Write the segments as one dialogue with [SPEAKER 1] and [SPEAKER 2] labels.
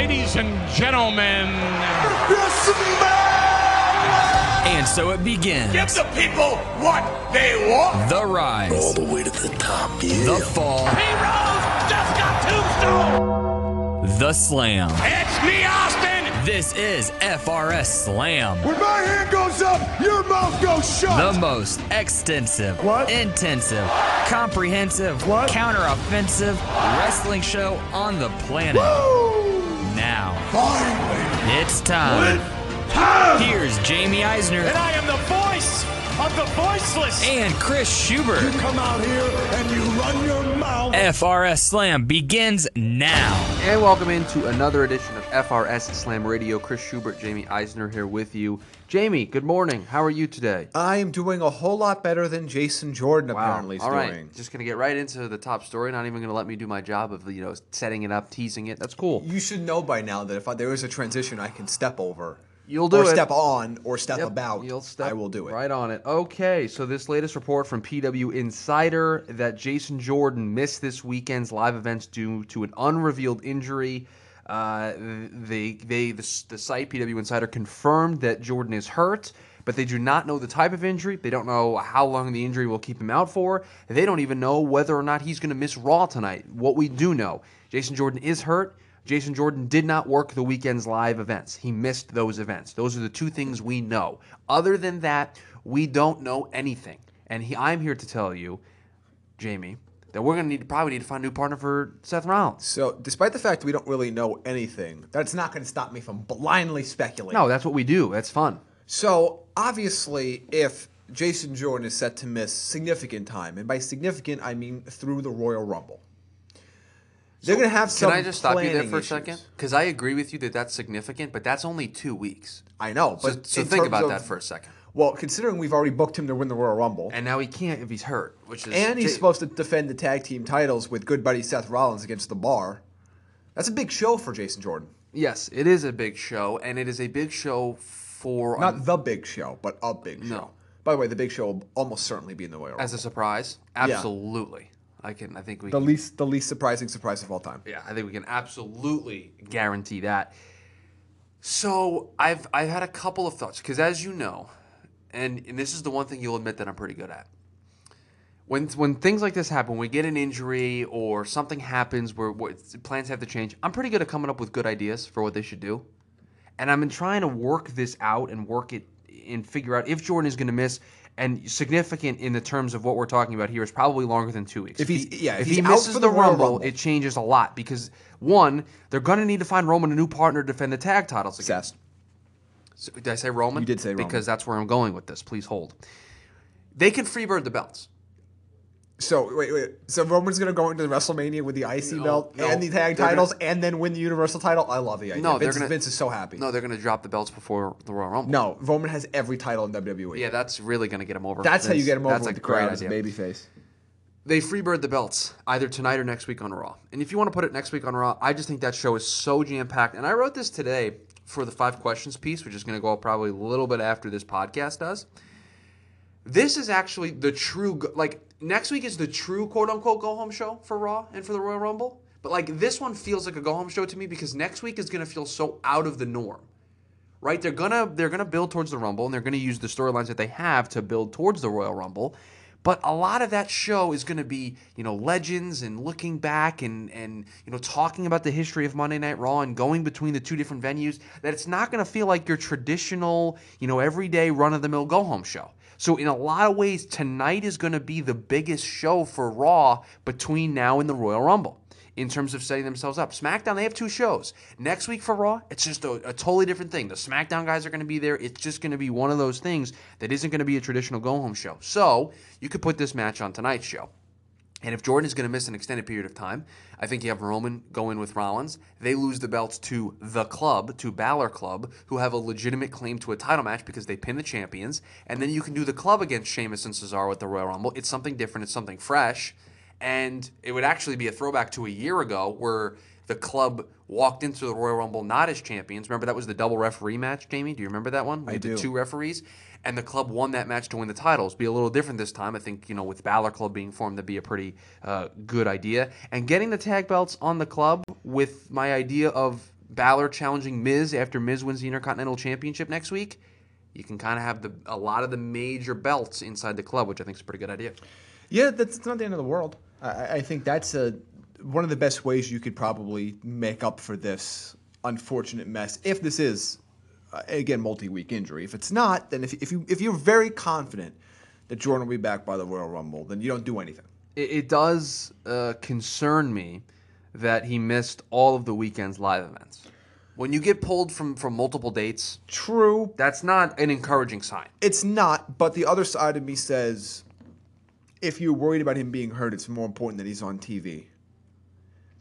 [SPEAKER 1] Ladies and gentlemen,
[SPEAKER 2] And so it begins.
[SPEAKER 3] Give the people what they want.
[SPEAKER 2] The rise.
[SPEAKER 4] All the way to the top, yeah.
[SPEAKER 2] The fall.
[SPEAKER 3] Heroes just got tombstone.
[SPEAKER 2] The slam.
[SPEAKER 3] It's me, Austin.
[SPEAKER 2] This is FRS Slam.
[SPEAKER 5] When my hand goes up, your mouth goes shut.
[SPEAKER 2] The most extensive,
[SPEAKER 5] What?
[SPEAKER 2] intensive, comprehensive,
[SPEAKER 5] What?
[SPEAKER 2] counter-offensive wrestling show on the planet. Now,
[SPEAKER 5] Finally.
[SPEAKER 2] it's time. Here's Jamie Eisner
[SPEAKER 3] And I am the voice of the voiceless.
[SPEAKER 2] and Chris Schubert.
[SPEAKER 5] You Come out here and you run your mouth.
[SPEAKER 2] FRS Slam begins now.
[SPEAKER 6] And welcome into another edition of FRS Slam Radio. Chris Schubert, Jamie Eisner here with you. Jamie, good morning. How are you today?
[SPEAKER 7] I am doing a whole lot better than Jason Jordan apparently is
[SPEAKER 6] All right.
[SPEAKER 7] doing.
[SPEAKER 6] Just gonna get right into the top story. Not even gonna let me do my job of you know setting it up, teasing it. That's cool.
[SPEAKER 7] You should know by now that if I, there is a transition I can step over,
[SPEAKER 6] You'll do
[SPEAKER 7] or
[SPEAKER 6] it.
[SPEAKER 7] step on, or step
[SPEAKER 6] Yep,
[SPEAKER 7] about,
[SPEAKER 6] You'll step
[SPEAKER 7] I will do it.
[SPEAKER 6] Right on it. Okay, so this latest report from PW Insider that Jason Jordan missed this weekend's live events due to an unrevealed injury. Uh, they, they, the, the site PW Insider confirmed that Jordan is hurt, but they do not know the type of injury. They don't know how long the injury will keep him out for. They don't even know whether or not he's going to miss Raw tonight. What we do know, Jason Jordan is hurt. Jason Jordan did not work the weekend's live events. He missed those events. Those are the two things we know. Other than that, we don't know anything. And he, I'm here to tell you, Jamie, that we're gonna need probably need to find a new partner for Seth Rollins.
[SPEAKER 7] So, despite the fact we don't really know anything, that's not going to stop me from blindly speculating.
[SPEAKER 6] No, that's what we do. That's fun.
[SPEAKER 7] So, obviously, if Jason Jordan is set to miss significant time, and by significant I mean through the Royal Rumble, they're going to have some.
[SPEAKER 6] Can I just stop you there for a
[SPEAKER 7] issues.
[SPEAKER 6] second? Because I agree with you that that's significant, but that's only two weeks.
[SPEAKER 7] I know,
[SPEAKER 6] So,
[SPEAKER 7] but
[SPEAKER 6] so
[SPEAKER 7] in
[SPEAKER 6] think about
[SPEAKER 7] of-
[SPEAKER 6] that for a second.
[SPEAKER 7] Well, considering we've already booked him to win the Royal Rumble,
[SPEAKER 6] And now he can't if he's hurt, which is
[SPEAKER 7] And he's supposed to defend the tag team titles with good buddy Seth Rollins against the Bar. That's a big show for Jason Jordan.
[SPEAKER 6] Yes, it is a big show, and it is a big show for
[SPEAKER 7] Not the big show, but a big show.
[SPEAKER 6] No.
[SPEAKER 7] By the way, the big show will almost certainly be in the Royal Rumble.
[SPEAKER 6] as a surprise. Absolutely, I can. I think we
[SPEAKER 7] the
[SPEAKER 6] can,
[SPEAKER 7] least the least surprising surprise of all time.
[SPEAKER 6] Yeah, I think we can absolutely guarantee that. So I've I've had a couple of thoughts because as you know, and, and this is the one thing you'll admit that I'm pretty good at. When when things like this happen, we get an injury or something happens where, where plans have to change. I'm pretty good at coming up with good ideas for what they should do, and I've been trying to work this out and work it and figure out if Jordan is going to miss. And significant in the terms of what we're talking about here is probably longer than two weeks.
[SPEAKER 7] If he's- yeah, if
[SPEAKER 6] if he misses the,
[SPEAKER 7] the
[SPEAKER 6] Rumble,
[SPEAKER 7] Rumble.
[SPEAKER 6] it changes a lot because one, they're going to need to find Roman a new partner to defend the tag titles again. So, did I say Roman?
[SPEAKER 7] You did say Roman.
[SPEAKER 6] because that's where I'm going with this. Please hold. They can freebird the belts.
[SPEAKER 7] So wait, wait. So Roman's gonna go into the WrestleMania with the IC
[SPEAKER 6] No,
[SPEAKER 7] belt
[SPEAKER 6] no.
[SPEAKER 7] and the tag
[SPEAKER 6] They're
[SPEAKER 7] titles,
[SPEAKER 6] gonna-
[SPEAKER 7] and then win the Universal title. I love the idea.
[SPEAKER 6] No,
[SPEAKER 7] Vince,
[SPEAKER 6] gonna-
[SPEAKER 7] Vince is so happy.
[SPEAKER 6] No, they're going to drop the belts before the Royal Rumble.
[SPEAKER 7] No, Roman has every title in WWE.
[SPEAKER 6] Yeah, that's really going to get him over.
[SPEAKER 7] that's how you get him over
[SPEAKER 6] That's
[SPEAKER 7] with
[SPEAKER 6] a
[SPEAKER 7] the
[SPEAKER 6] great
[SPEAKER 7] crowd as a
[SPEAKER 6] idea.
[SPEAKER 7] babyface.
[SPEAKER 6] They freebird the belts either tonight or next week on Raw. And if you want to put it next week on Raw, I just think that show is so jam packed. And I wrote this today for the five questions piece, which is going to go up probably a little bit after this podcast does. This is actually the true like next week is the true quote unquote go home show for Raw and for the Royal Rumble. But like this one feels like a go home show to me because next week is to feel so out of the norm right? They're gonna they're gonna build towards the Rumble, and they're gonna use the storylines that they have to build towards the Royal Rumble. But a lot of that show is gonna be you know legends and looking back and and you know talking about the history of Monday Night Raw and going between the two different venues. That it's not gonna feel like your traditional you know everyday run of the mill go home show. So in a lot of ways, tonight is going to be the biggest show for Raw between now and the Royal Rumble in terms of setting themselves up. SmackDown, they have two shows. Next week for Raw, it's just a, a totally different thing. The SmackDown guys are going to be there. It's just going to be one of those things that isn't going to be a traditional go home show. So you could put this match on tonight's show. And if Jordan is going to miss an extended period of time, I think you have Roman go in with Rollins. They lose the belts to the club, to Balor Club, who have a legitimate claim to a title match because they pin the champions. And then you can do the club against Sheamus and Cesaro at the Royal Rumble. It's something different, it's something fresh. And it would actually be a throwback to a year ago where the club walked into the Royal Rumble not as champions. Remember that was the double referee match, Jamie? Do you remember that one?
[SPEAKER 7] I
[SPEAKER 6] With
[SPEAKER 7] do.
[SPEAKER 6] The two referees. And the club won that match to win the titles. Be a little different this time. I think, you know, with Balor Club being formed, that'd be a pretty uh, good idea. And getting the tag belts on the club with my idea of Balor challenging Miz after Miz wins the Intercontinental Championship next week, you can kind of have the a lot of the major belts inside the club, which I think is a pretty good idea.
[SPEAKER 7] Yeah, that's not the end of the world. I, I- I think that's a one of the best ways you could probably make up for this unfortunate mess. If this is uh, again multi-week injury, if it's not, then if, if you if you're very confident that Jordan will be back by the Royal Rumble, then you don't do anything.
[SPEAKER 6] It, it does uh, concern me that he missed all of the weekend's live events. When you get pulled from from multiple dates,
[SPEAKER 7] True,
[SPEAKER 6] that's not an encouraging sign.
[SPEAKER 7] it's not. But the other side of me says, if you're worried about him being hurt, it's more important that he's on TV.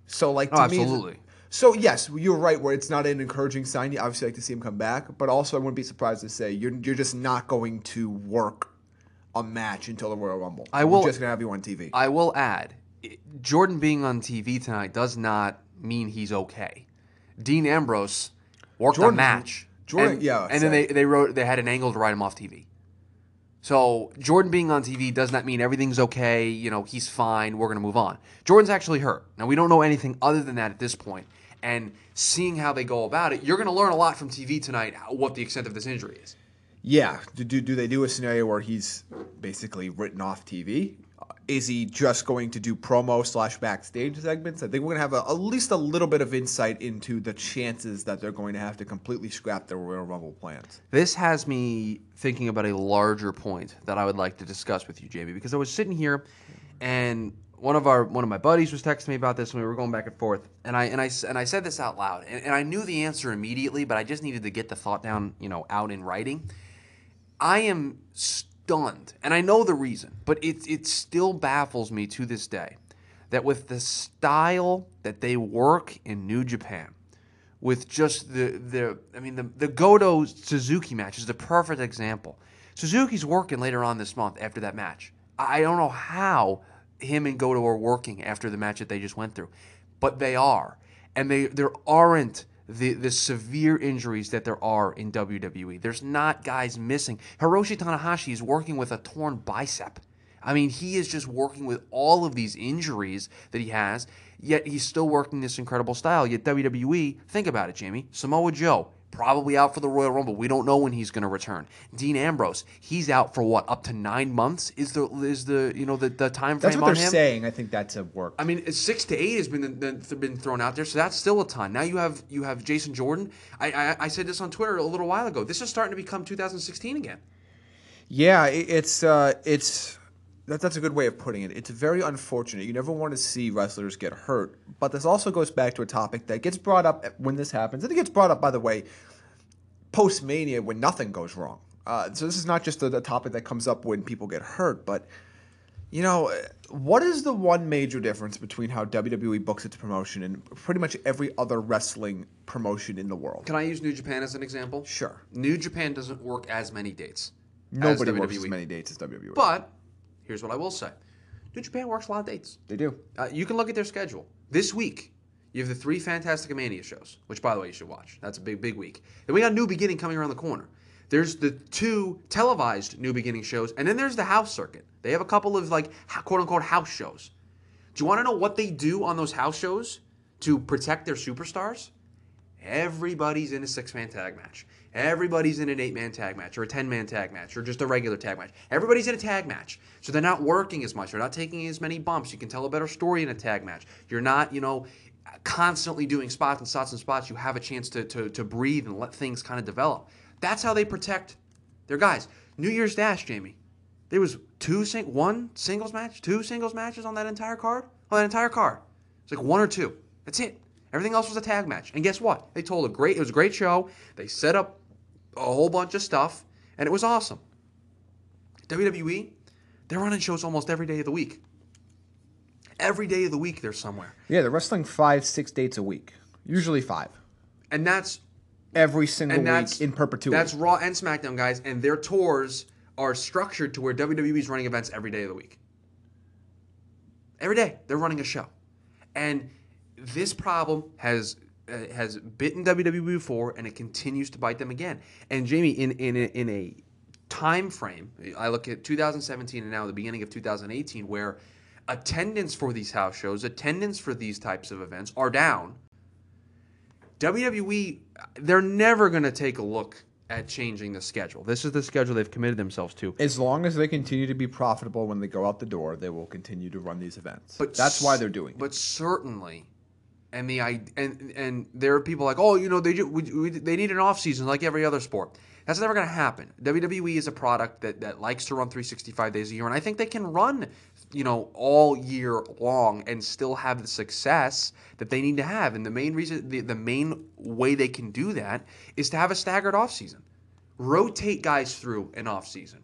[SPEAKER 7] So like, to
[SPEAKER 6] Oh,
[SPEAKER 7] me,
[SPEAKER 6] absolutely.
[SPEAKER 7] So yes, you're right. Where it's not an encouraging sign. You obviously like to see him come back, but also I wouldn't be surprised to say you're you're just not going to work a match until the Royal Rumble.
[SPEAKER 6] I
[SPEAKER 7] We're
[SPEAKER 6] will-
[SPEAKER 7] just gonna have you on TV.
[SPEAKER 6] I will add, Jordan being on TV tonight does not mean he's okay. Dean Ambrose worked a match.
[SPEAKER 7] Jordan-
[SPEAKER 6] and,
[SPEAKER 7] yeah,
[SPEAKER 6] and then they, they wrote they had an angle to write him off TV. So Jordan being on TV does not mean everything's okay. You know he's fine. We're gonna move on. Jordan's actually hurt. Now we don't know anything other than that at this point. And seeing how they go about it, you're gonna learn a lot from TV tonight. What the extent of this injury is.
[SPEAKER 7] yeah. Do, do do they do a scenario where he's basically written off TV? Uh, Is he just going to do promo slash backstage segments? I think we're gonna have a, at least a little bit of insight into the chances that they're going to have to completely scrap their Royal Rumble plans.
[SPEAKER 6] This has me thinking about a larger point that I would like to discuss with you, Jamie, because I was sitting here and one of our one of my buddies was texting me about this and we were going back and forth and I and I and I said this out loud and, and I knew the answer immediately, but I just needed to get the thought down, you know, out in writing. I am stunned, and I know the reason, but it it still baffles me to this day that with the style that they work in New Japan, with just the the I mean the the Goto Suzuki match is the perfect example. Suzuki's working later on this month after that match. I don't know how him and Goto are working after the match that they just went through, but they are, and they there aren't the the severe injuries that there are in WWE. There's not guys missing. Hiroshi Tanahashi is working with a torn bicep. I mean, he is just working with all of these injuries that he has, yet he's still working this incredible style. Yet WWE, think about it, Jamie. Samoa Joe, probably out for the Royal Rumble. We don't know when he's going to return. Dean Ambrose, he's out for what, up to nine months? Is the is the you know the, the time frame
[SPEAKER 7] That's what
[SPEAKER 6] on
[SPEAKER 7] they're
[SPEAKER 6] him?
[SPEAKER 7] saying. I think that's a work.
[SPEAKER 6] I mean, six to eight has been been been thrown out there, so that's still a ton. Now you have you have Jason Jordan. I, I I said this on Twitter a little while ago. This is starting to become 2016 again.
[SPEAKER 7] Yeah, it's uh, it's that, that's a good way of putting it. It's very unfortunate. You never want to see wrestlers get hurt, but this also goes back to a topic that gets brought up when this happens. And it gets brought up, by the way, post Mania when nothing goes wrong. Uh, so this is not just a, a topic that comes up when people get hurt, but you know, what is the one major difference between how WWE books its promotion and pretty much every other wrestling promotion in the world?
[SPEAKER 6] Can I use New Japan as an example?
[SPEAKER 7] Sure.
[SPEAKER 6] New Japan doesn't work as many dates. as
[SPEAKER 7] Nobody works
[SPEAKER 6] WWE.
[SPEAKER 7] as many dates as WWE.
[SPEAKER 6] But here's what I will say: New Japan works a lot of dates.
[SPEAKER 7] they do.
[SPEAKER 6] Uh, you can look at their schedule. This week, you have the three Fantastica Mania shows, which, by the way, you should watch. That's a big, big week. Then we got New Beginning coming around the corner. There's the two televised New Beginning shows, and then there's the house circuit. They have a couple of like quote unquote house shows. Do you want to know what they do on those house shows to protect their superstars? Everybody's in a six man tag match. Everybody's in an eight man tag match or a 10 man tag match or just a regular tag match. Everybody's in a tag match. So they're not working as much. They're not taking as many bumps. You can tell a better story in a tag match. You're not, you know, constantly doing spots and spots and spots. You have a chance to, to, to breathe and let things kind of develop. That's how they protect their guys. New Year's Dash, Jamie. There was two sing- one singles match, two singles matches on that entire card. On that entire card, it's like one or two. That's it. Everything else was a tag match. And guess what? They told a great. It was a great show. They set up a whole bunch of stuff, and it was awesome. WWE, they're running shows almost every day of the week. Every day of the week, they're somewhere,
[SPEAKER 7] Yeah, they're wrestling five, six dates a week. Usually five.
[SPEAKER 6] and that's
[SPEAKER 7] Every single week in perpetuity.
[SPEAKER 6] That's Raw and SmackDown guys, and their tours are structured to where WWE is running events every day of the week. Every day they're running a show, and this problem has Uh, has bitten WWE before, and it continues to bite them again. And Jamie, in in a, in a time frame, I look at 2017 and now the beginning of 2018, where attendance for these house shows, attendance for these types of events are down WWE, they're never going to take a look at changing the schedule. This is the schedule they've committed themselves to.
[SPEAKER 7] As long as they continue to be profitable when they go out the door, they will continue to run these events.
[SPEAKER 6] But
[SPEAKER 7] that's why they're doing it.
[SPEAKER 6] But certainly, and the and and there are people like, oh, you know, they ju- we, we, they need an off season like every other sport. That's never going to happen. WWE is a product that that likes to run 365 days a year, and I think they can run, you know, all year long and still have the success that they need to have. And the main reason, the, the main way they can do that is to have a staggered off season. Rotate guys through an off season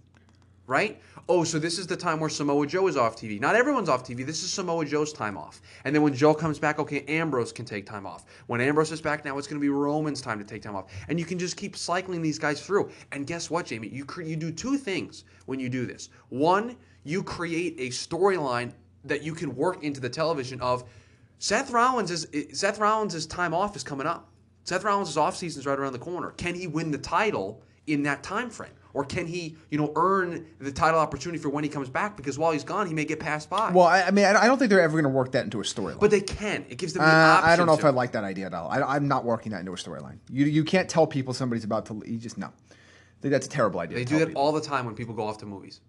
[SPEAKER 6] right? Oh, so this is the time where Samoa Joe is off TV. Not everyone's off TV. This is Samoa Joe's time off. And then when Joe comes back, okay, Ambrose can take time off. When Ambrose is back now, it's going to be Roman's time to take time off. And you can just keep cycling these guys through. And guess what, Jamie? You cre- you do two things when you do this. One, you create a storyline that you can work into the television of Seth Rollins is eh, Seth Rollins' time off is coming up. Seth Rollins' off season is right around the corner. Can he win the title in that time frame? Or can he, you know, earn the title opportunity for when he comes back? Because while he's gone, he may get passed by.
[SPEAKER 7] well, I, I mean, I don't think they're ever going to work that into a storyline.
[SPEAKER 6] but they can. It gives them the
[SPEAKER 7] Uh,
[SPEAKER 6] option.
[SPEAKER 7] I don't know if. I like that idea at all. I, am not working that into a storyline. You you can't tell people somebody's about to. You just no. I think that's a terrible idea.
[SPEAKER 6] They do that
[SPEAKER 7] people.
[SPEAKER 6] all the time when people go off to movies.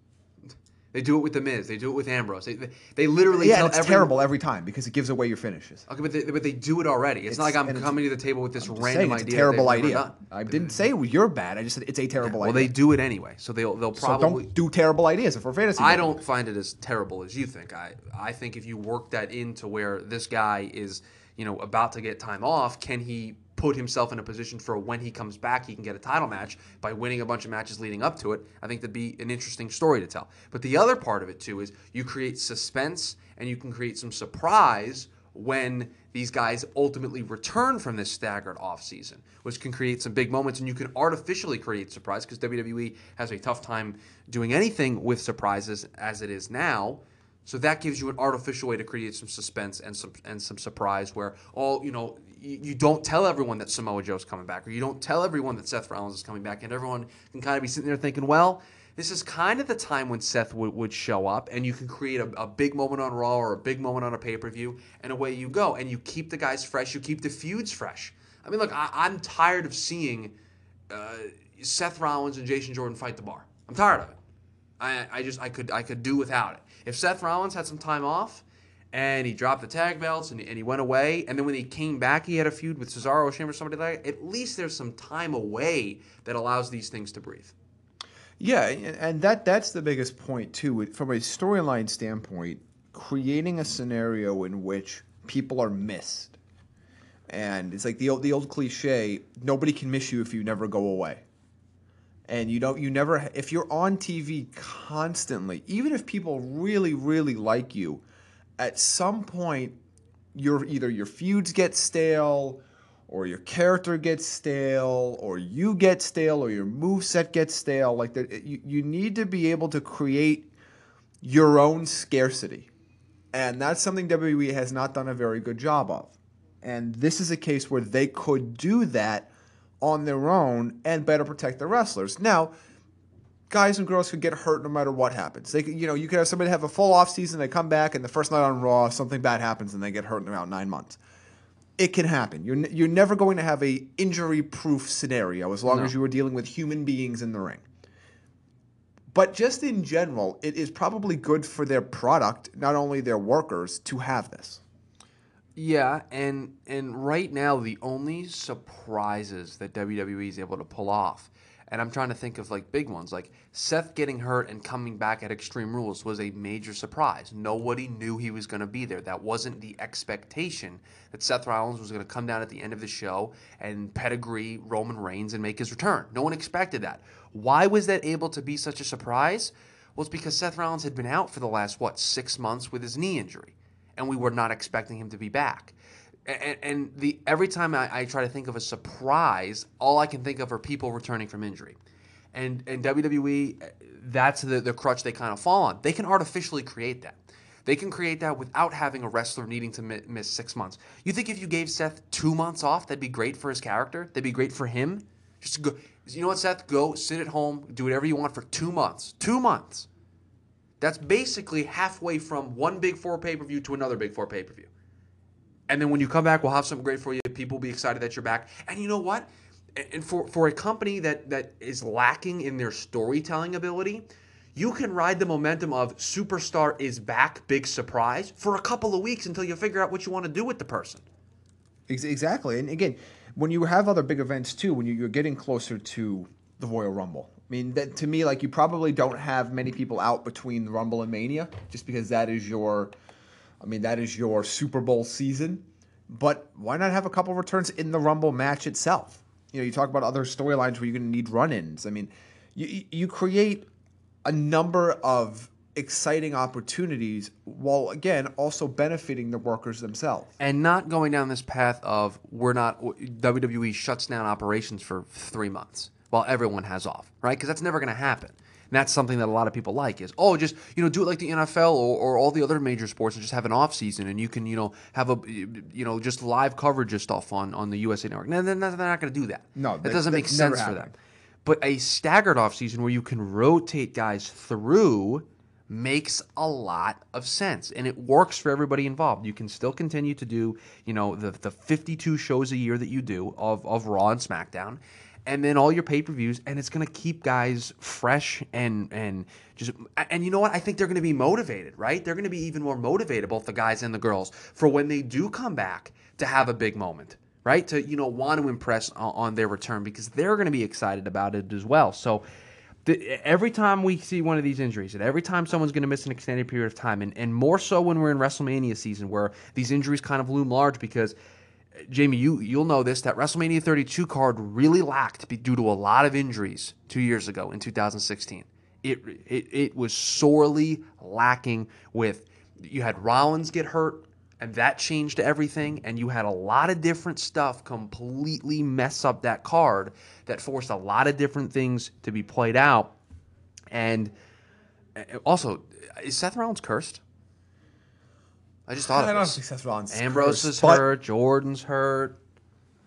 [SPEAKER 6] They do it with the Miz. They do it with Ambrose. They, they, literally
[SPEAKER 7] Yeah, it's
[SPEAKER 6] every,
[SPEAKER 7] terrible every time because it gives away your finishes.
[SPEAKER 6] Okay, but they, but they do it already. It's, not like I'm coming to the table with this
[SPEAKER 7] Just
[SPEAKER 6] random
[SPEAKER 7] saying, it's
[SPEAKER 6] idea.
[SPEAKER 7] a terrible idea. I didn't say you're bad. I just said it's a terrible
[SPEAKER 6] Well,
[SPEAKER 7] idea.
[SPEAKER 6] they do it anyway, so they'll they'll
[SPEAKER 7] so
[SPEAKER 6] probably
[SPEAKER 7] don't do terrible ideas if we're fantasy.
[SPEAKER 6] I don't find it as terrible as you think. I I think if you work that into where this guy is, you know, about to get time off, can he put himself in a position for when he comes back, he can get a title match by winning a bunch of matches leading up to it? I think that'd be an interesting story to tell. But the other part of it too is you create suspense and you can create some surprise when these guys ultimately return from this staggered off season, which can create some big moments and you can artificially create surprise because WWE has a tough time doing anything with surprises as it is now. So that gives you an artificial way to create some suspense and some and some surprise where all you know you, don't tell everyone that Samoa Joe's coming back or you don't tell everyone that Seth Rollins is coming back and everyone can kind of be sitting there thinking, well, this is kind of the time when Seth would, would show up and you can create a, a big moment on Raw or a big moment on a pay per view and away you go and you keep the guys fresh, you keep the feuds fresh. I mean, look, I, I'm tired of seeing uh, Seth Rollins and Jason Jordan fight the bar. I'm tired of it. I, I just I could I could do without it. If Seth Rollins had some time off and he dropped the tag belts and, and he went away, and then when he came back, he had a feud with Cesaro Sheamus or somebody like that. At least there's some time away that allows these things to breathe.
[SPEAKER 7] Yeah, and and that that's the biggest point too. From a storyline standpoint, creating a scenario in which people are missed, and it's like the old the old cliche: nobody can miss you if you never go away. And you don't, you never, if you're on TV constantly, even if people really, really like you, at some point, your either your feuds get stale, or your character gets stale, or you get stale, or your move set gets stale. Like there, you, you need to be able to create your own scarcity, and that's something WWE has not done a very good job of. And this is a case where they could do that on their own and better protect the wrestlers. Now, guys and girls could get hurt no matter what happens. They, could, you know, you could have somebody have a full off season, they come back, and the first night on Raw, something bad happens, and they get hurt in about nine months. It can happen. You're n- you're never going to have a injury proof scenario as long
[SPEAKER 6] No.
[SPEAKER 7] as you are dealing with human beings in the ring. But just in general, it is probably good for their product, not only their workers, to have this.
[SPEAKER 6] Yeah, and and right now the only surprises that WWE is able to pull off, and I'm trying to think of like big ones, like Seth getting hurt and coming back at Extreme Rules was a major surprise. Nobody knew he was going to be there. That wasn't the expectation that Seth Rollins was going to come down at the end of the show and pedigree Roman Reigns and make his return. No one expected that. Why was that able to be such a surprise? Well, it's because Seth Rollins had been out for the last what six months with his knee injury and we were not expecting him to be back. And, and the every time I, I try to think of a surprise, all I can think of are people returning from injury. And and WWE, that's the, the crutch they kind of fall on. They can artificially create that. They can create that without having a wrestler needing to miss six months. You think if you gave Seth two months off, that'd be great for his character? That'd be great for him? Just go, you know what, Seth? Go sit at home, do whatever you want for two months. Two months. That's basically halfway from one Big Four pay per view to another Big Four pay per view. And then when you come back, we'll have something great for you. People will be excited that you're back. And you know what? And- for, for a company that, that is lacking in their storytelling ability, you can ride the momentum of superstar is back, big surprise, for a couple of weeks until you figure out what you want to do with the person.
[SPEAKER 7] Exactly. And again, when you have other big events too, when you- you're getting closer to the Royal Rumble, I mean, that, to me, like you probably don't have many people out between the Rumble and Mania, just because that is your, I mean, that is your Super Bowl season. But why not have a couple of returns in the Rumble match itself? You know, you talk about other storylines where you're going to need run-ins. I mean, you you- you create a number of exciting opportunities while again also benefiting the workers themselves.
[SPEAKER 6] and not going down this path of we're not WWE shuts down operations for three months while everyone has off, right? Because that's never going to happen. And that's something that a lot of people like is oh just you know do it like the NFL or, or all the other major sports and just have an off season and you can you know have a you know just live coverage of stuff on on the USA Network. No, they're not, they're not going to do that.
[SPEAKER 7] No,
[SPEAKER 6] that doesn't make sense for them. But a staggered off season where you can rotate guys through makes a lot of sense and it works for everybody involved. You can still continue to do, you know, the the 52 shows a year that you do of of Raw and SmackDown and then all your pay-per-views and it's going to keep guys fresh and and just and you know what? I think they're going to be motivated, right? They're going to be even more motivated both the guys and the girls for when they do come back to have a big moment right? To you know want to impress on, on their return because they're going to be excited about it as well. So the, every time we see one of these injuries, and every time someone's going to miss an extended period of time, and, and more so when we're in WrestleMania season where these injuries kind of loom large because. Jamie, you you'll know this that WrestleMania 32 card really lacked due to a lot of injuries two years ago in 2016. It it, it was sorely lacking with you had Rollins get hurt, and that changed everything and you had a lot of different stuff completely mess up that card that forced a lot of different things to be played out and uh, also is Seth Rollins cursed I just thought
[SPEAKER 7] I
[SPEAKER 6] of
[SPEAKER 7] don't
[SPEAKER 6] this.
[SPEAKER 7] think Seth Rollins is
[SPEAKER 6] Ambrose is
[SPEAKER 7] but-
[SPEAKER 6] hurt Jordan's hurt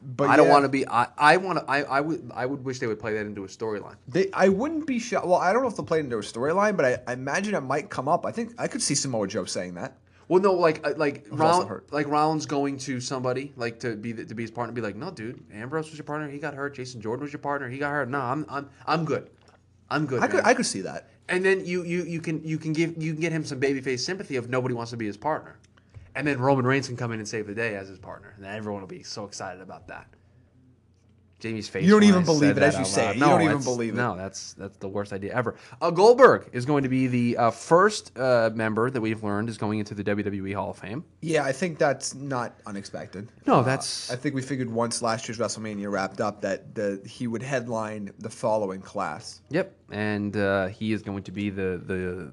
[SPEAKER 7] But
[SPEAKER 6] I don't
[SPEAKER 7] yeah,
[SPEAKER 6] want to be I, I want to I, I would I would wish they would play that into a storyline
[SPEAKER 7] They, I wouldn't be shocked. Well, I don't know if they'll play it into a storyline, but I, I imagine it might come up. I think I could see Samoa Joe saying that.
[SPEAKER 6] Well, no, like uh, like
[SPEAKER 7] also
[SPEAKER 6] Rollins,
[SPEAKER 7] hurt.
[SPEAKER 6] like Rollins going to somebody like to be the, to be his partner, be like, no, dude, Ambrose was your partner, he got hurt. Jason Jordan was your partner, he got hurt. No, I'm I'm I'm good, I'm good.
[SPEAKER 7] I could. I could see that.
[SPEAKER 6] and then you you you can you can give you can get him some babyface sympathy if nobody wants to be his partner, and then Roman Reigns can come in and save the day as his partner, and everyone will be so excited about that. Jamie's face.
[SPEAKER 7] You don't even
[SPEAKER 6] I
[SPEAKER 7] believe it as you say it. You don't even believe it.
[SPEAKER 6] No, that's that's the worst idea ever. Uh, Goldberg is going to be the uh, first uh, member that we've learned is going into the WWE Hall of Fame.
[SPEAKER 7] Yeah, I think that's not unexpected.
[SPEAKER 6] No,
[SPEAKER 7] Uh,
[SPEAKER 6] that's-
[SPEAKER 7] I think we figured once last year's WrestleMania wrapped up that the he would headline the following class.
[SPEAKER 6] Yep, and uh, he is going to be the the